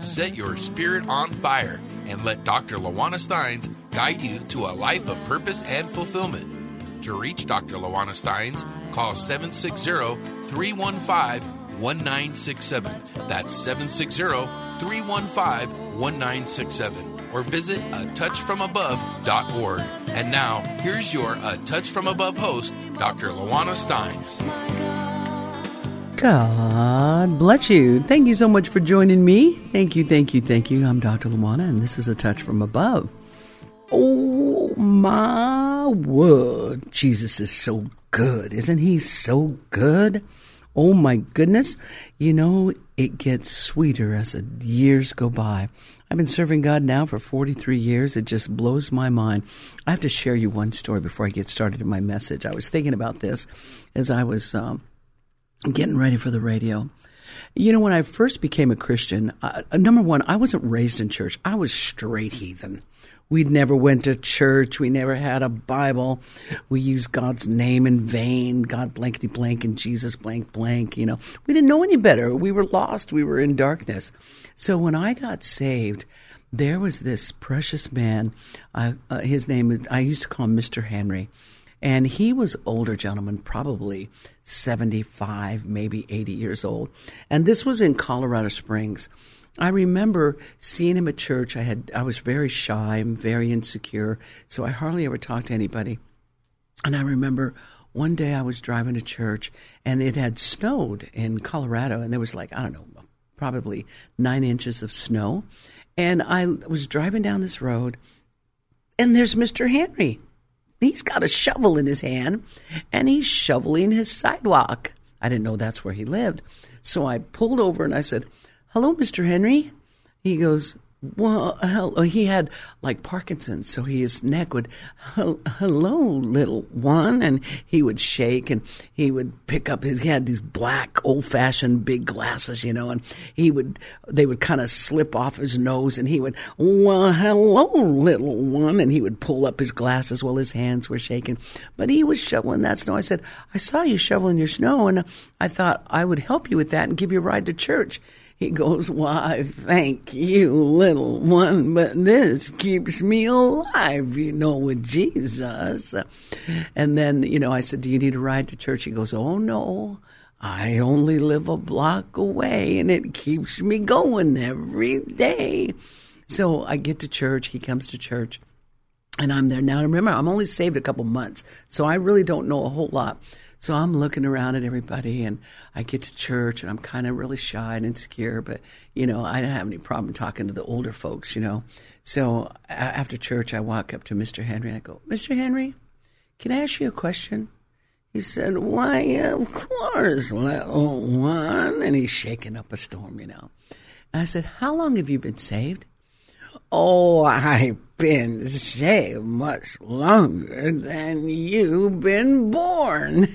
Set your spirit on fire and let Dr. Lawana Steins guide you to a life of purpose and fulfillment. To reach Dr. Lawana Steins, call 760 315 1967. That's 760 315 1967. Or visit a touchfromabove.org. And now, here's your A Touch From Above host, Dr. Lawana Steins. God bless you. Thank you so much for joining me. Thank you, thank you, thank you. I'm Dr. Lawana, and this is A Touch From Above. Oh my word. Jesus is so good. Isn't he so good? Oh my goodness. You know, it gets sweeter as the years go by. I've been serving God now for 43 years. It just blows my mind. I have to share you one story before I get started in my message. I was thinking about this as I was um, getting ready for the radio. You know, when I first became a Christian, uh, number one, I wasn't raised in church. I was straight heathen. We'd never went to church. We never had a Bible. We used God's name in vain. God blankety blank and Jesus blank blank. You know, we didn't know any better. We were lost. We were in darkness. So when I got saved, there was this precious man. Uh, uh, his name is, I used to call him Mr. Henry. And he was older gentleman, probably 75, maybe 80 years old. And this was in Colorado Springs. I remember seeing him at church. I had I was very shy, I'm very insecure, so I hardly ever talked to anybody. And I remember one day I was driving to church and it had snowed in Colorado and there was like, I don't know, probably nine inches of snow. And I was driving down this road and there's Mr. Henry. He's got a shovel in his hand and he's shoveling his sidewalk. I didn't know that's where he lived. So I pulled over and I said, Hello, Mr. Henry. He goes, well, hello. Uh, he had like Parkinson's, so his neck would, hello, little one, and he would shake and he would pick up his, he had these black, old fashioned big glasses, you know, and he would, they would kind of slip off his nose and he would, well, hello, little one, and he would pull up his glasses while his hands were shaking. But he was shoveling that snow. I said, I saw you shoveling your snow, and I thought I would help you with that and give you a ride to church. He goes, Why, thank you, little one, but this keeps me alive, you know, with Jesus. And then, you know, I said, Do you need a ride to church? He goes, Oh, no. I only live a block away and it keeps me going every day. So I get to church. He comes to church and I'm there now. And remember, I'm only saved a couple months, so I really don't know a whole lot. So I'm looking around at everybody, and I get to church, and I'm kind of really shy and insecure, but you know, I don't have any problem talking to the older folks, you know. So after church, I walk up to Mr. Henry and I go, Mr. Henry, can I ask you a question? He said, Why, of course, little one. And he's shaking up a storm, you know. And I said, How long have you been saved? Oh, I've been saved much longer than you've been born.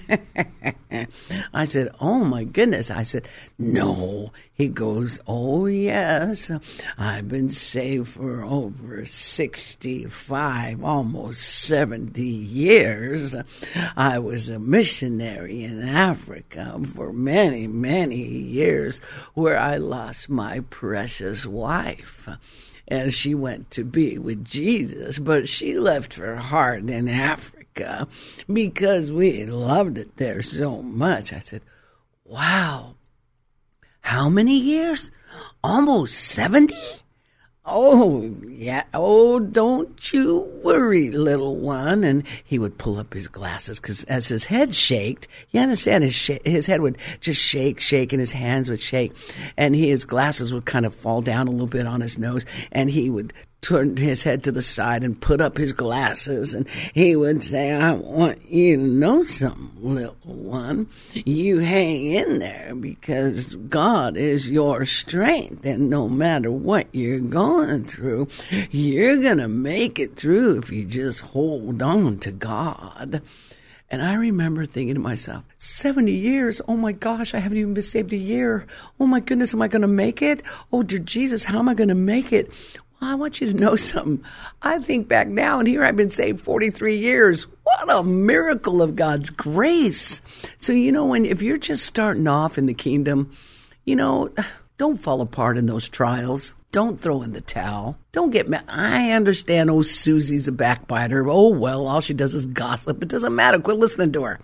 I said, Oh my goodness. I said, No. He goes, Oh, yes. I've been saved for over 65, almost 70 years. I was a missionary in Africa for many, many years where I lost my precious wife and she went to be with Jesus, but she left her heart in Africa because we loved it there so much. I said, Wow, how many years? Almost 70? Oh, yeah. Oh, don't you worry, little one. And he would pull up his glasses because as his head shaked, you understand, his, sh- his head would just shake, shake, and his hands would shake. And he, his glasses would kind of fall down a little bit on his nose. And he would turned his head to the side and put up his glasses and he would say, I want you to know something, little one. You hang in there because God is your strength. And no matter what you're going through, you're going to make it through if you just hold on to God. And I remember thinking to myself, 70 years, oh my gosh, I haven't even been saved a year. Oh my goodness, am I going to make it? Oh dear Jesus, how am I going to make it? I want you to know something. I think back now, and here I've been saved 43 years. What a miracle of God's grace. So, you know, when if you're just starting off in the kingdom, you know, don't fall apart in those trials. Don't throw in the towel. Don't get mad. I understand, oh, Susie's a backbiter. Oh, well, all she does is gossip. It doesn't matter. Quit listening to her.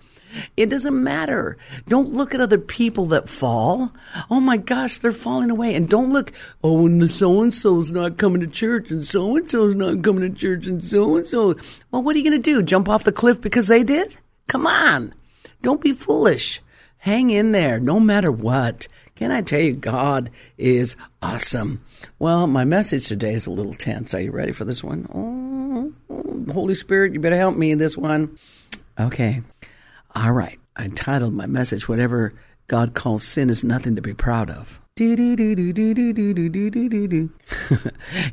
It doesn't matter. Don't look at other people that fall. Oh my gosh, they're falling away. And don't look, oh, and so and so's not coming to church, and so and so's not coming to church, and so and so. Well, what are you going to do? Jump off the cliff because they did? Come on. Don't be foolish. Hang in there no matter what. Can I tell you, God is awesome? Well, my message today is a little tense. Are you ready for this one? Oh, Holy Spirit, you better help me in this one. Okay. All right. I entitled my message, Whatever God Calls Sin is Nothing to Be Proud of.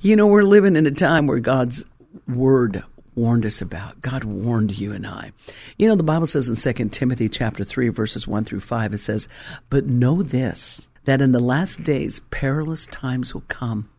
you know, we're living in a time where God's word warned us about. God warned you and I. You know, the Bible says in 2 Timothy chapter 3 verses 1 through 5 it says, "But know this, that in the last days perilous times will come,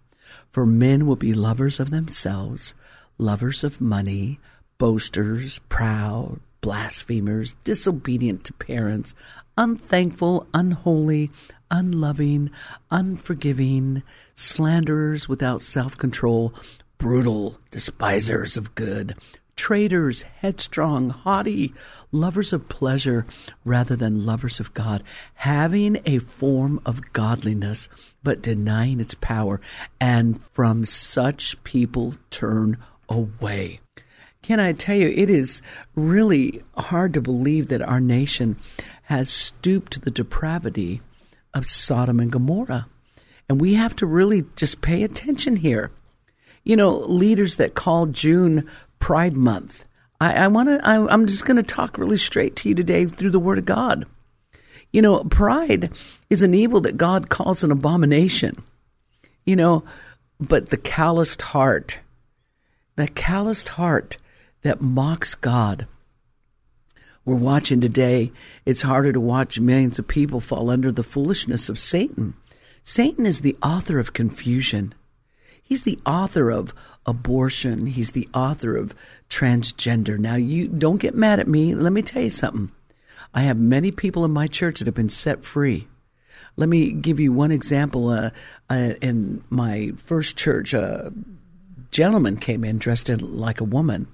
for men will be lovers of themselves, lovers of money, boasters, proud, blasphemers, disobedient to parents, unthankful, unholy, unloving, unforgiving, slanderers without self control, brutal, despisers of good, traitors, headstrong, haughty, lovers of pleasure rather than lovers of God, having a form of godliness but denying its power, and from such people turn away. Can I tell you, it is really hard to believe that our nation has stooped to the depravity of Sodom and Gomorrah. And we have to really just pay attention here. You know, leaders that call June Pride Month. I, I want to, I'm just going to talk really straight to you today through the Word of God. You know, pride is an evil that God calls an abomination. You know, but the calloused heart, the calloused heart that mocks God. We're watching today, it's harder to watch millions of people fall under the foolishness of Satan. Satan is the author of confusion. He's the author of abortion. He's the author of transgender. Now, you don't get mad at me. Let me tell you something. I have many people in my church that have been set free. Let me give you one example. Uh, uh, in my first church, a gentleman came in dressed like a woman,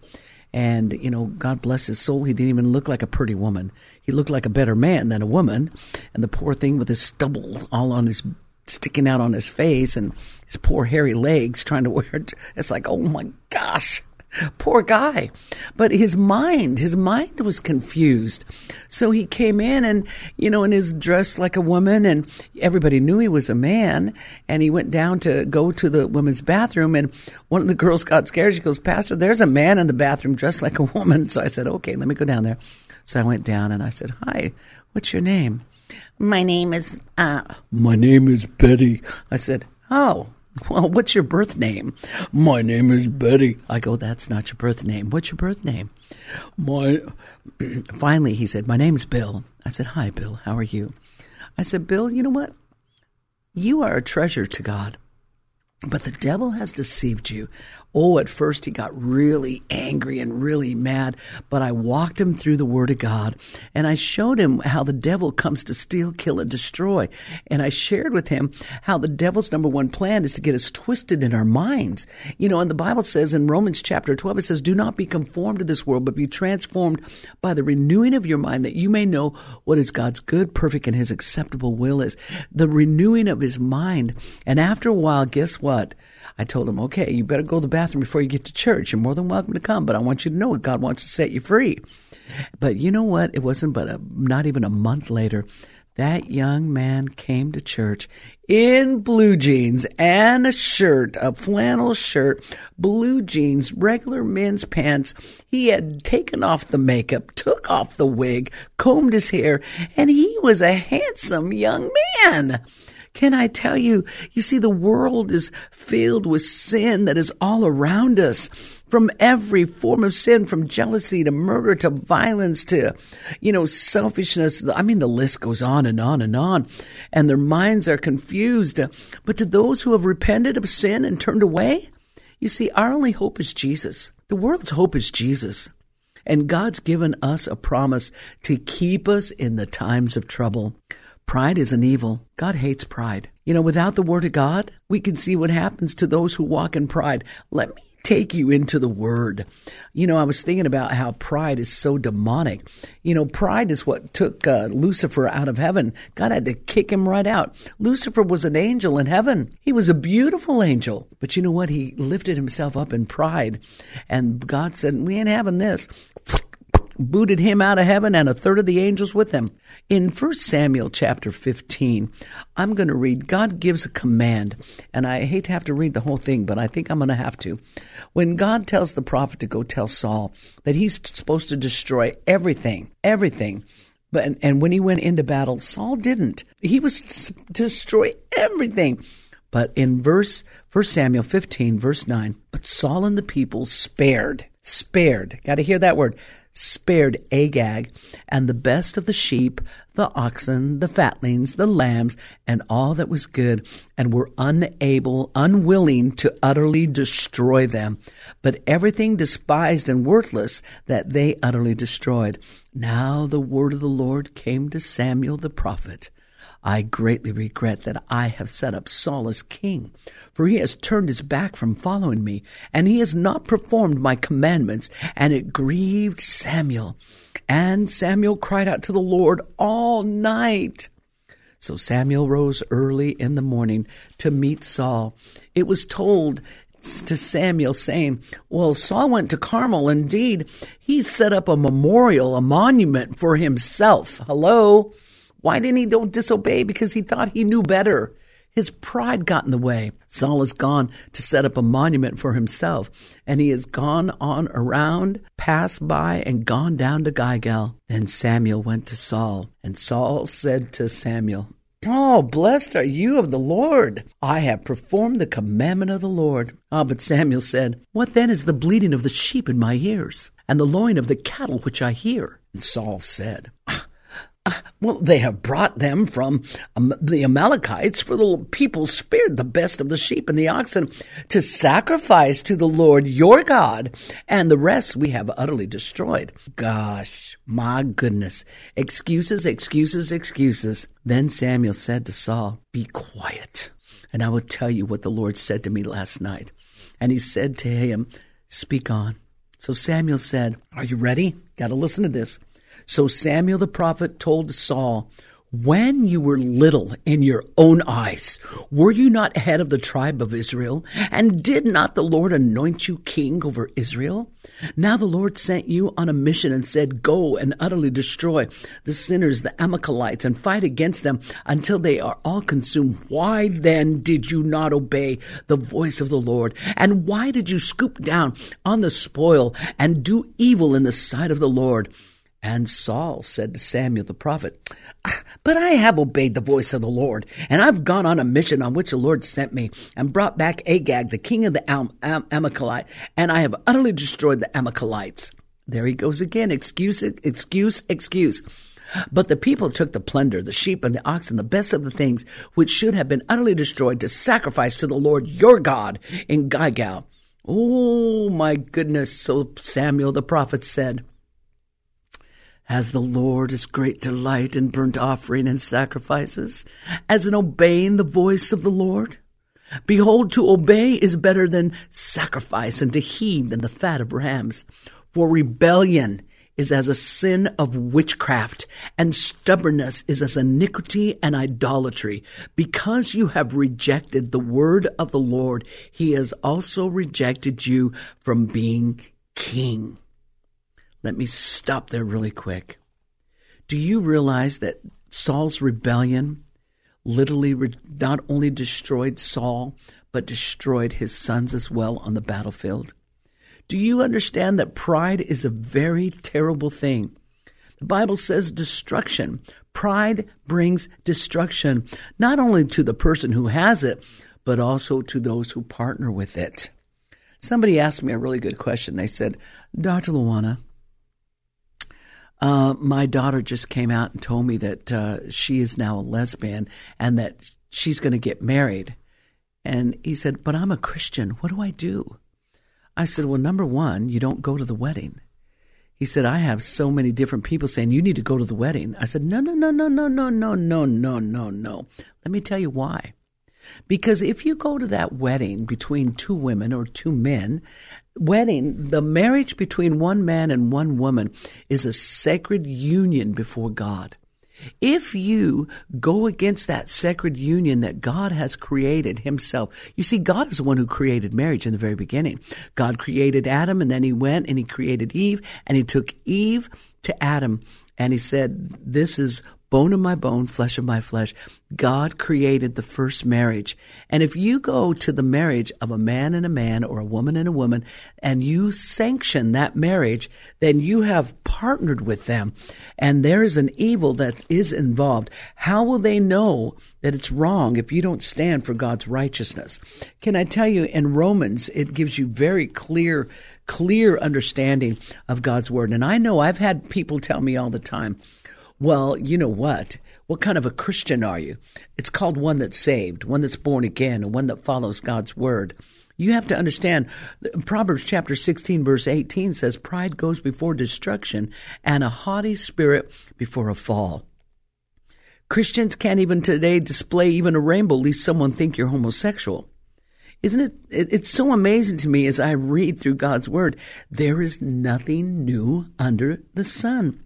and, you know, God bless his soul, he didn't even look like a pretty woman. He looked like a better man than a woman. And the poor thing with his stubble all on his sticking out on his face and his poor hairy legs trying to wear it. It's like, oh my gosh. Poor guy. But his mind, his mind was confused. So he came in and, you know, and is dressed like a woman and everybody knew he was a man. And he went down to go to the women's bathroom and one of the girls got scared. She goes, Pastor, there's a man in the bathroom dressed like a woman. So I said, okay, let me go down there. So I went down and I said, hi, what's your name? My name is, uh, my name is Betty. I said, oh, Well, what's your birth name? My name is Betty. I go, that's not your birth name. What's your birth name? My. Finally, he said, My name's Bill. I said, Hi, Bill. How are you? I said, Bill, you know what? You are a treasure to God. But the devil has deceived you. Oh, at first he got really angry and really mad, but I walked him through the Word of God and I showed him how the devil comes to steal, kill, and destroy. And I shared with him how the devil's number one plan is to get us twisted in our minds. You know, and the Bible says in Romans chapter 12, it says, Do not be conformed to this world, but be transformed by the renewing of your mind that you may know what is God's good, perfect, and his acceptable will is. The renewing of his mind. And after a while, guess what? I told him, okay, you better go to the bathroom before you get to church. You're more than welcome to come, but I want you to know that God wants to set you free. But you know what? It wasn't but a, not even a month later that young man came to church in blue jeans and a shirt, a flannel shirt, blue jeans, regular men's pants. He had taken off the makeup, took off the wig, combed his hair, and he was a handsome young man. Can I tell you? You see, the world is filled with sin that is all around us. From every form of sin, from jealousy to murder to violence to, you know, selfishness. I mean, the list goes on and on and on. And their minds are confused. But to those who have repented of sin and turned away, you see, our only hope is Jesus. The world's hope is Jesus. And God's given us a promise to keep us in the times of trouble. Pride is an evil. God hates pride. You know, without the Word of God, we can see what happens to those who walk in pride. Let me take you into the Word. You know, I was thinking about how pride is so demonic. You know, pride is what took uh, Lucifer out of heaven. God had to kick him right out. Lucifer was an angel in heaven, he was a beautiful angel. But you know what? He lifted himself up in pride. And God said, We ain't having this booted him out of heaven and a third of the angels with him. In 1 Samuel chapter 15, I'm going to read, God gives a command, and I hate to have to read the whole thing, but I think I'm going to have to. When God tells the prophet to go tell Saul that he's supposed to destroy everything, everything, but and when he went into battle, Saul didn't. He was to destroy everything. But in verse 1 Samuel 15, verse 9, but Saul and the people spared, spared. Got to hear that word spared Agag and the best of the sheep, the oxen, the fatlings, the lambs, and all that was good, and were unable, unwilling to utterly destroy them, but everything despised and worthless that they utterly destroyed. Now the word of the Lord came to Samuel the prophet. I greatly regret that I have set up Saul as king for he has turned his back from following me, and he has not performed my commandments, and it grieved Samuel. And Samuel cried out to the Lord all night. So Samuel rose early in the morning to meet Saul. It was told to Samuel, saying, Well, Saul went to Carmel. Indeed, he set up a memorial, a monument for himself. Hello? Why didn't he don't disobey? Because he thought he knew better. His pride got in the way. Saul has gone to set up a monument for himself, and he has gone on around, passed by, and gone down to Gilgal. Then Samuel went to Saul, and Saul said to Samuel, Oh, blessed are you of the Lord. I have performed the commandment of the Lord. Ah, but Samuel said, What then is the bleating of the sheep in my ears, and the lowing of the cattle which I hear? And Saul said, well, they have brought them from um, the Amalekites, for the people spared the best of the sheep and the oxen to sacrifice to the Lord your God, and the rest we have utterly destroyed. Gosh, my goodness. Excuses, excuses, excuses. Then Samuel said to Saul, Be quiet, and I will tell you what the Lord said to me last night. And he said to him, Speak on. So Samuel said, Are you ready? Got to listen to this. So Samuel the prophet told Saul, when you were little in your own eyes, were you not head of the tribe of Israel? And did not the Lord anoint you king over Israel? Now the Lord sent you on a mission and said, Go and utterly destroy the sinners, the Amalekites, and fight against them until they are all consumed. Why then did you not obey the voice of the Lord? And why did you scoop down on the spoil and do evil in the sight of the Lord? And Saul said to Samuel the prophet, ah, But I have obeyed the voice of the Lord, and I've gone on a mission on which the Lord sent me, and brought back Agag, the king of the Am- Am- Amalekite, and I have utterly destroyed the Amalekites. There he goes again. Excuse, excuse, excuse. But the people took the plunder, the sheep and the oxen, the best of the things which should have been utterly destroyed to sacrifice to the Lord your God in Gilgal. Oh my goodness. So Samuel the prophet said, as the Lord is great delight in burnt offering and sacrifices, as in obeying the voice of the Lord? Behold, to obey is better than sacrifice, and to heed than the fat of rams. For rebellion is as a sin of witchcraft, and stubbornness is as iniquity and idolatry. Because you have rejected the word of the Lord, he has also rejected you from being king. Let me stop there really quick. Do you realize that Saul's rebellion literally not only destroyed Saul, but destroyed his sons as well on the battlefield. Do you understand that pride is a very terrible thing? The Bible says destruction. Pride brings destruction, not only to the person who has it, but also to those who partner with it. Somebody asked me a really good question. They said, Dr. Lawana, uh, my daughter just came out and told me that uh, she is now a lesbian and that she's going to get married. And he said, But I'm a Christian. What do I do? I said, Well, number one, you don't go to the wedding. He said, I have so many different people saying you need to go to the wedding. I said, No, no, no, no, no, no, no, no, no, no, no. Let me tell you why. Because if you go to that wedding between two women or two men, wedding, the marriage between one man and one woman is a sacred union before God. If you go against that sacred union that God has created Himself, you see, God is the one who created marriage in the very beginning. God created Adam and then He went and He created Eve and He took Eve to Adam and He said, This is bone of my bone, flesh of my flesh. God created the first marriage. And if you go to the marriage of a man and a man or a woman and a woman and you sanction that marriage, then you have partnered with them and there is an evil that is involved. How will they know that it's wrong if you don't stand for God's righteousness? Can I tell you in Romans, it gives you very clear clear understanding of God's word. And I know I've had people tell me all the time, well, you know what? What kind of a Christian are you? It's called one that's saved, one that's born again, and one that follows God's word. You have to understand Proverbs chapter 16 verse 18 says pride goes before destruction and a haughty spirit before a fall. Christians can't even today display even a rainbow lest someone think you're homosexual. Isn't it, it? It's so amazing to me as I read through God's word. There is nothing new under the sun.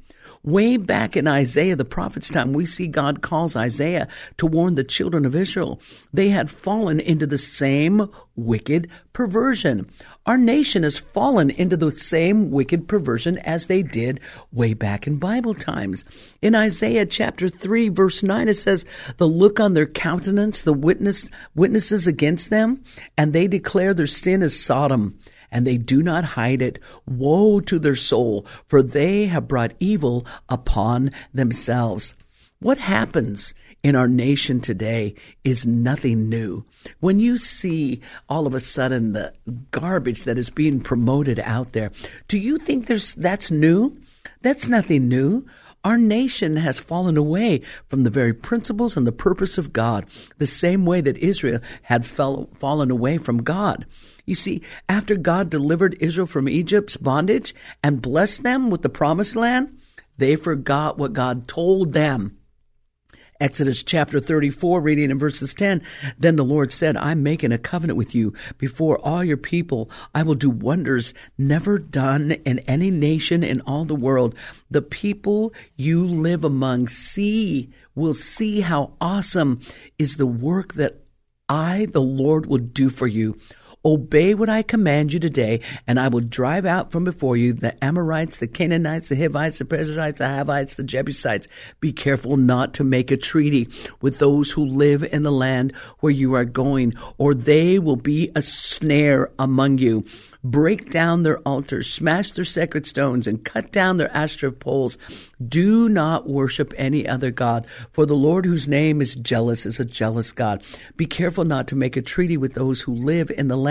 Way back in Isaiah, the prophet's time, we see God calls Isaiah to warn the children of Israel. They had fallen into the same wicked perversion. Our nation has fallen into the same wicked perversion as they did way back in Bible times. In Isaiah chapter 3 verse 9 it says, "The look on their countenance, the witness witnesses against them, and they declare their sin as Sodom." And they do not hide it. Woe to their soul, for they have brought evil upon themselves. What happens in our nation today is nothing new. When you see all of a sudden the garbage that is being promoted out there, do you think there's that's new? That's nothing new. Our nation has fallen away from the very principles and the purpose of God, the same way that Israel had fell, fallen away from God. You see, after God delivered Israel from Egypt's bondage and blessed them with the promised land, they forgot what God told them. Exodus chapter 34, reading in verses 10. Then the Lord said, I'm making a covenant with you before all your people. I will do wonders never done in any nation in all the world. The people you live among see, will see how awesome is the work that I, the Lord, will do for you. Obey what I command you today, and I will drive out from before you the Amorites, the Canaanites, the Hivites, the Perizzites, the Hivites, the Jebusites. Be careful not to make a treaty with those who live in the land where you are going, or they will be a snare among you break down their altars, smash their sacred stones, and cut down their Asherah poles. Do not worship any other God, for the Lord whose name is jealous is a jealous God. Be careful not to make a treaty with those who live in the land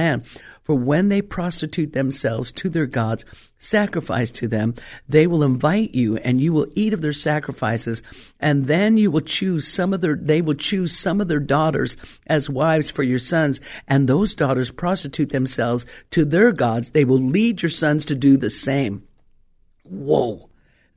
for when they prostitute themselves to their gods, sacrifice to them, they will invite you and you will eat of their sacrifices. And then you will choose some of their, they will choose some of their daughters as wives for your sons. And those daughters prostitute themselves to their gods. They will lead your sons to do the same. Whoa.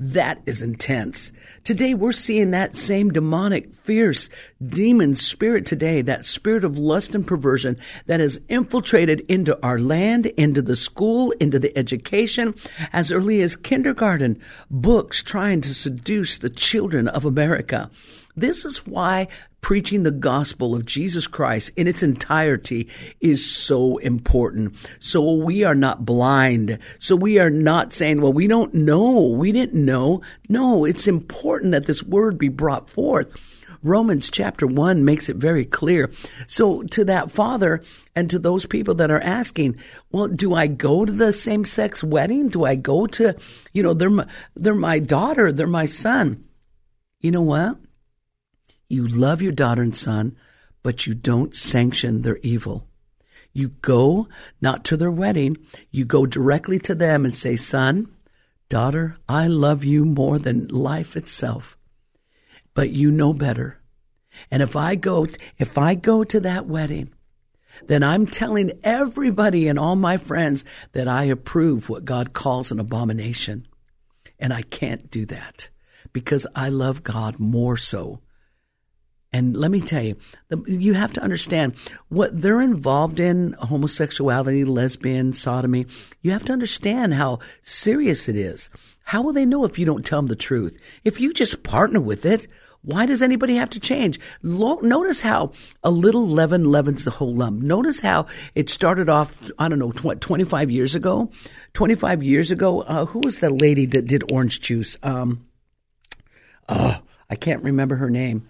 That is intense. Today we're seeing that same demonic, fierce demon spirit today, that spirit of lust and perversion that has infiltrated into our land, into the school, into the education, as early as kindergarten, books trying to seduce the children of America. This is why preaching the gospel of Jesus Christ in its entirety is so important. So we are not blind. So we are not saying, well, we don't know. We didn't know. No, it's important that this word be brought forth. Romans chapter 1 makes it very clear. So, to that father and to those people that are asking, well, do I go to the same sex wedding? Do I go to, you know, they're my, they're my daughter, they're my son. You know what? You love your daughter and son, but you don't sanction their evil. You go not to their wedding, you go directly to them and say, Son, daughter, I love you more than life itself but you know better. And if I go, if I go to that wedding, then I'm telling everybody and all my friends that I approve what God calls an abomination. And I can't do that because I love God more so. And let me tell you, you have to understand what they're involved in homosexuality, lesbian, sodomy. You have to understand how serious it is. How will they know if you don't tell them the truth? If you just partner with it, why does anybody have to change? Notice how a little leaven leavens the whole lump. Notice how it started off, I don't know, 25 years ago? 25 years ago, uh, who was that lady that did orange juice? Um, oh, I can't remember her name.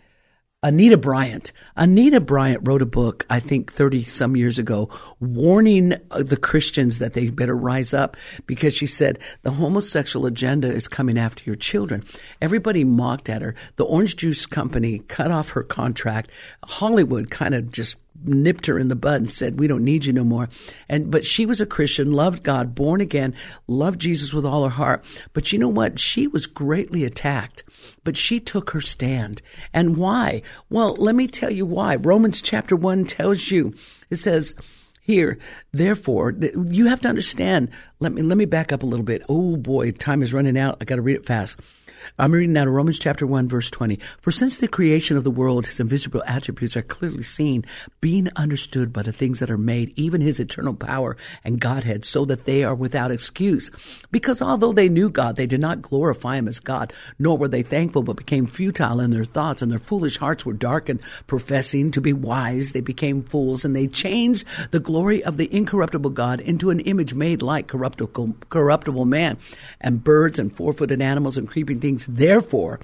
Anita Bryant. Anita Bryant wrote a book, I think 30 some years ago, warning uh, the Christians that they better rise up because she said the homosexual agenda is coming after your children. Everybody mocked at her. The Orange Juice Company cut off her contract. Hollywood kind of just nipped her in the bud and said, "We don't need you no more." And but she was a Christian, loved God, born again, loved Jesus with all her heart. But you know what? She was greatly attacked, but she took her stand. And why? Well, let me tell you why. Romans chapter 1 tells you. It says, here. Therefore, you have to understand. Let me let me back up a little bit. Oh boy, time is running out. I got to read it fast. I'm reading now Romans chapter 1, verse 20. For since the creation of the world, his invisible attributes are clearly seen, being understood by the things that are made, even his eternal power and Godhead, so that they are without excuse. Because although they knew God, they did not glorify him as God, nor were they thankful, but became futile in their thoughts, and their foolish hearts were darkened. Professing to be wise, they became fools, and they changed the glory of the incorruptible God into an image made like corruptible, corruptible man, and birds and four footed animals and creeping things things. Therefore,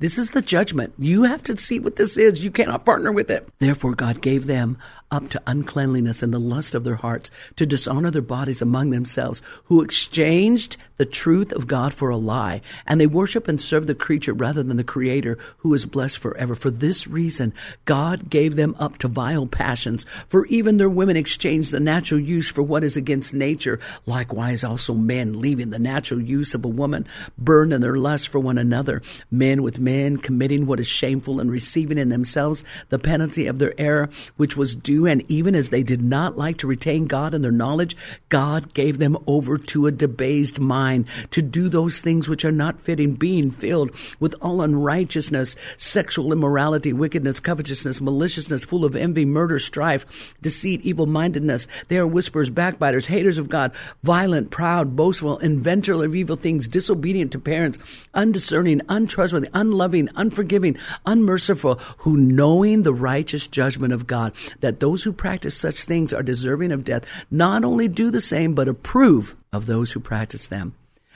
this is the judgment. You have to see what this is. You cannot partner with it. Therefore, God gave them up to uncleanliness and the lust of their hearts to dishonor their bodies among themselves, who exchanged the truth of God for a lie, and they worship and serve the creature rather than the Creator, who is blessed forever. For this reason, God gave them up to vile passions, for even their women exchanged the natural use for what is against nature. Likewise, also men, leaving the natural use of a woman, burned in their lust for one another, men with men committing what is shameful and receiving in themselves the penalty of their error, which was due and even as they did not like to retain God in their knowledge, God gave them over to a debased mind to do those things which are not fitting, being filled with all unrighteousness, sexual immorality, wickedness, covetousness, maliciousness, full of envy, murder, strife, deceit, evil mindedness. They are whisperers, backbiters, haters of God, violent, proud, boastful, inventor of evil things, disobedient to parents, undiscerning, untrustworthy, unloving, unforgiving, unmerciful, who knowing the righteous judgment of God, that those who practice such things are deserving of death, not only do the same, but approve of those who practice them.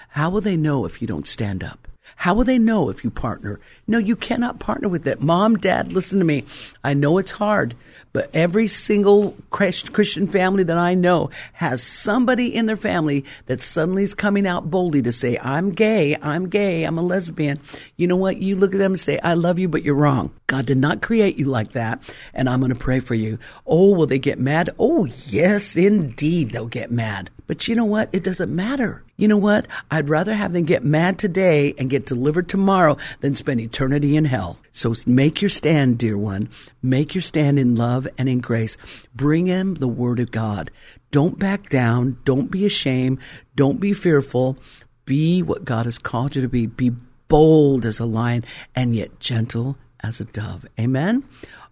How will they know if you don't stand up? How will they know if you partner? No, you cannot partner with it. Mom, dad, listen to me. I know it's hard, but every single Christian family that I know has somebody in their family that suddenly is coming out boldly to say, I'm gay, I'm gay, I'm a lesbian. You know what? You look at them and say, I love you, but you're wrong. God did not create you like that, and I'm going to pray for you. Oh, will they get mad? Oh, yes, indeed, they'll get mad. But you know what? It doesn't matter. You know what? I'd rather have them get mad today and get delivered tomorrow than spend eternity in hell. So make your stand, dear one. Make your stand in love and in grace. Bring him the word of God. Don't back down. Don't be ashamed. Don't be fearful. Be what God has called you to be. Be bold as a lion and yet gentle as a dove. Amen.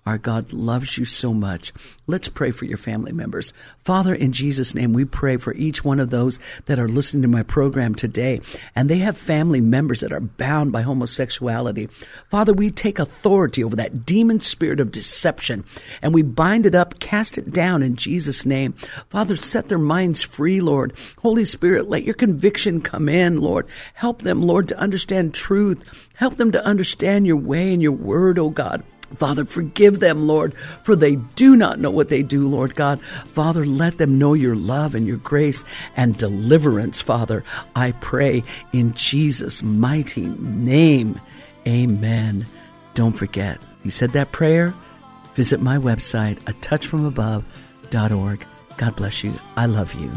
Our God loves you so much. Let's pray for your family members. Father, in Jesus' name, we pray for each one of those that are listening to my program today, and they have family members that are bound by homosexuality. Father, we take authority over that demon spirit of deception, and we bind it up, cast it down in Jesus' name. Father, set their minds free, Lord. Holy Spirit, let your conviction come in, Lord. Help them, Lord, to understand truth. Help them to understand your way and your word, oh God. Father, forgive them, Lord, for they do not know what they do, Lord God. Father, let them know your love and your grace and deliverance, Father. I pray in Jesus' mighty name. Amen. Don't forget, you said that prayer? Visit my website, a touchfromabove.org. God bless you. I love you.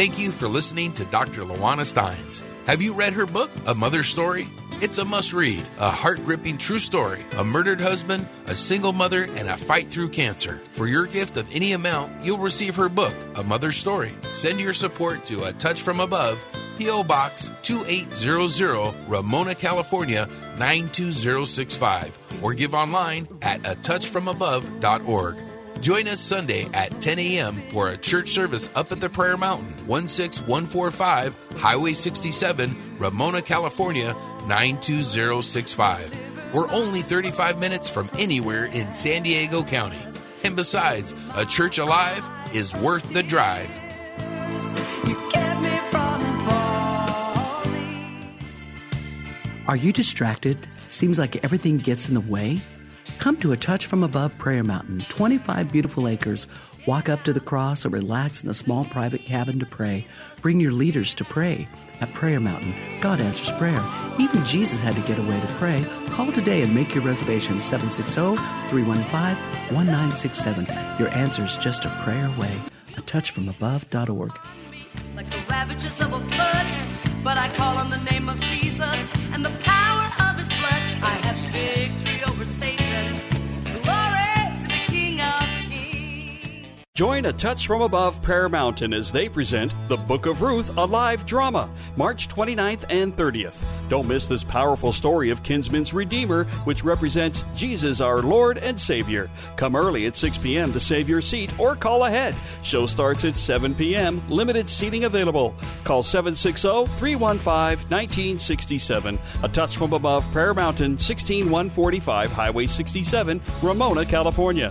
Thank you for listening to Dr. Lawana Steins. Have you read her book, A Mother's Story? It's a must read, a heart gripping true story, a murdered husband, a single mother, and a fight through cancer. For your gift of any amount, you'll receive her book, A Mother's Story. Send your support to A Touch from Above, P.O. Box 2800, Ramona, California 92065, or give online at atouchfromabove.org. Join us Sunday at 10 a.m. for a church service up at the Prayer Mountain, 16145 Highway 67, Ramona, California 92065. We're only 35 minutes from anywhere in San Diego County. And besides, a church alive is worth the drive. Are you distracted? Seems like everything gets in the way? Come to a Touch from Above Prayer Mountain, 25 beautiful acres. Walk up to the cross or relax in a small private cabin to pray. Bring your leaders to pray. At Prayer Mountain, God answers prayer. Even Jesus had to get away to pray. Call today and make your reservation 760 315 1967. Your answer is just a prayer away. A touchfromabove.org. Like the ravages of a flood, but I call on the name of Jesus and the power of his blood. I have victory Join A Touch from Above Prayer Mountain as they present The Book of Ruth, a live drama, March 29th and 30th. Don't miss this powerful story of Kinsman's Redeemer, which represents Jesus, our Lord and Savior. Come early at 6 p.m. to save your seat or call ahead. Show starts at 7 p.m., limited seating available. Call 760 315 1967. A Touch from Above Prayer Mountain, 16145 Highway 67, Ramona, California.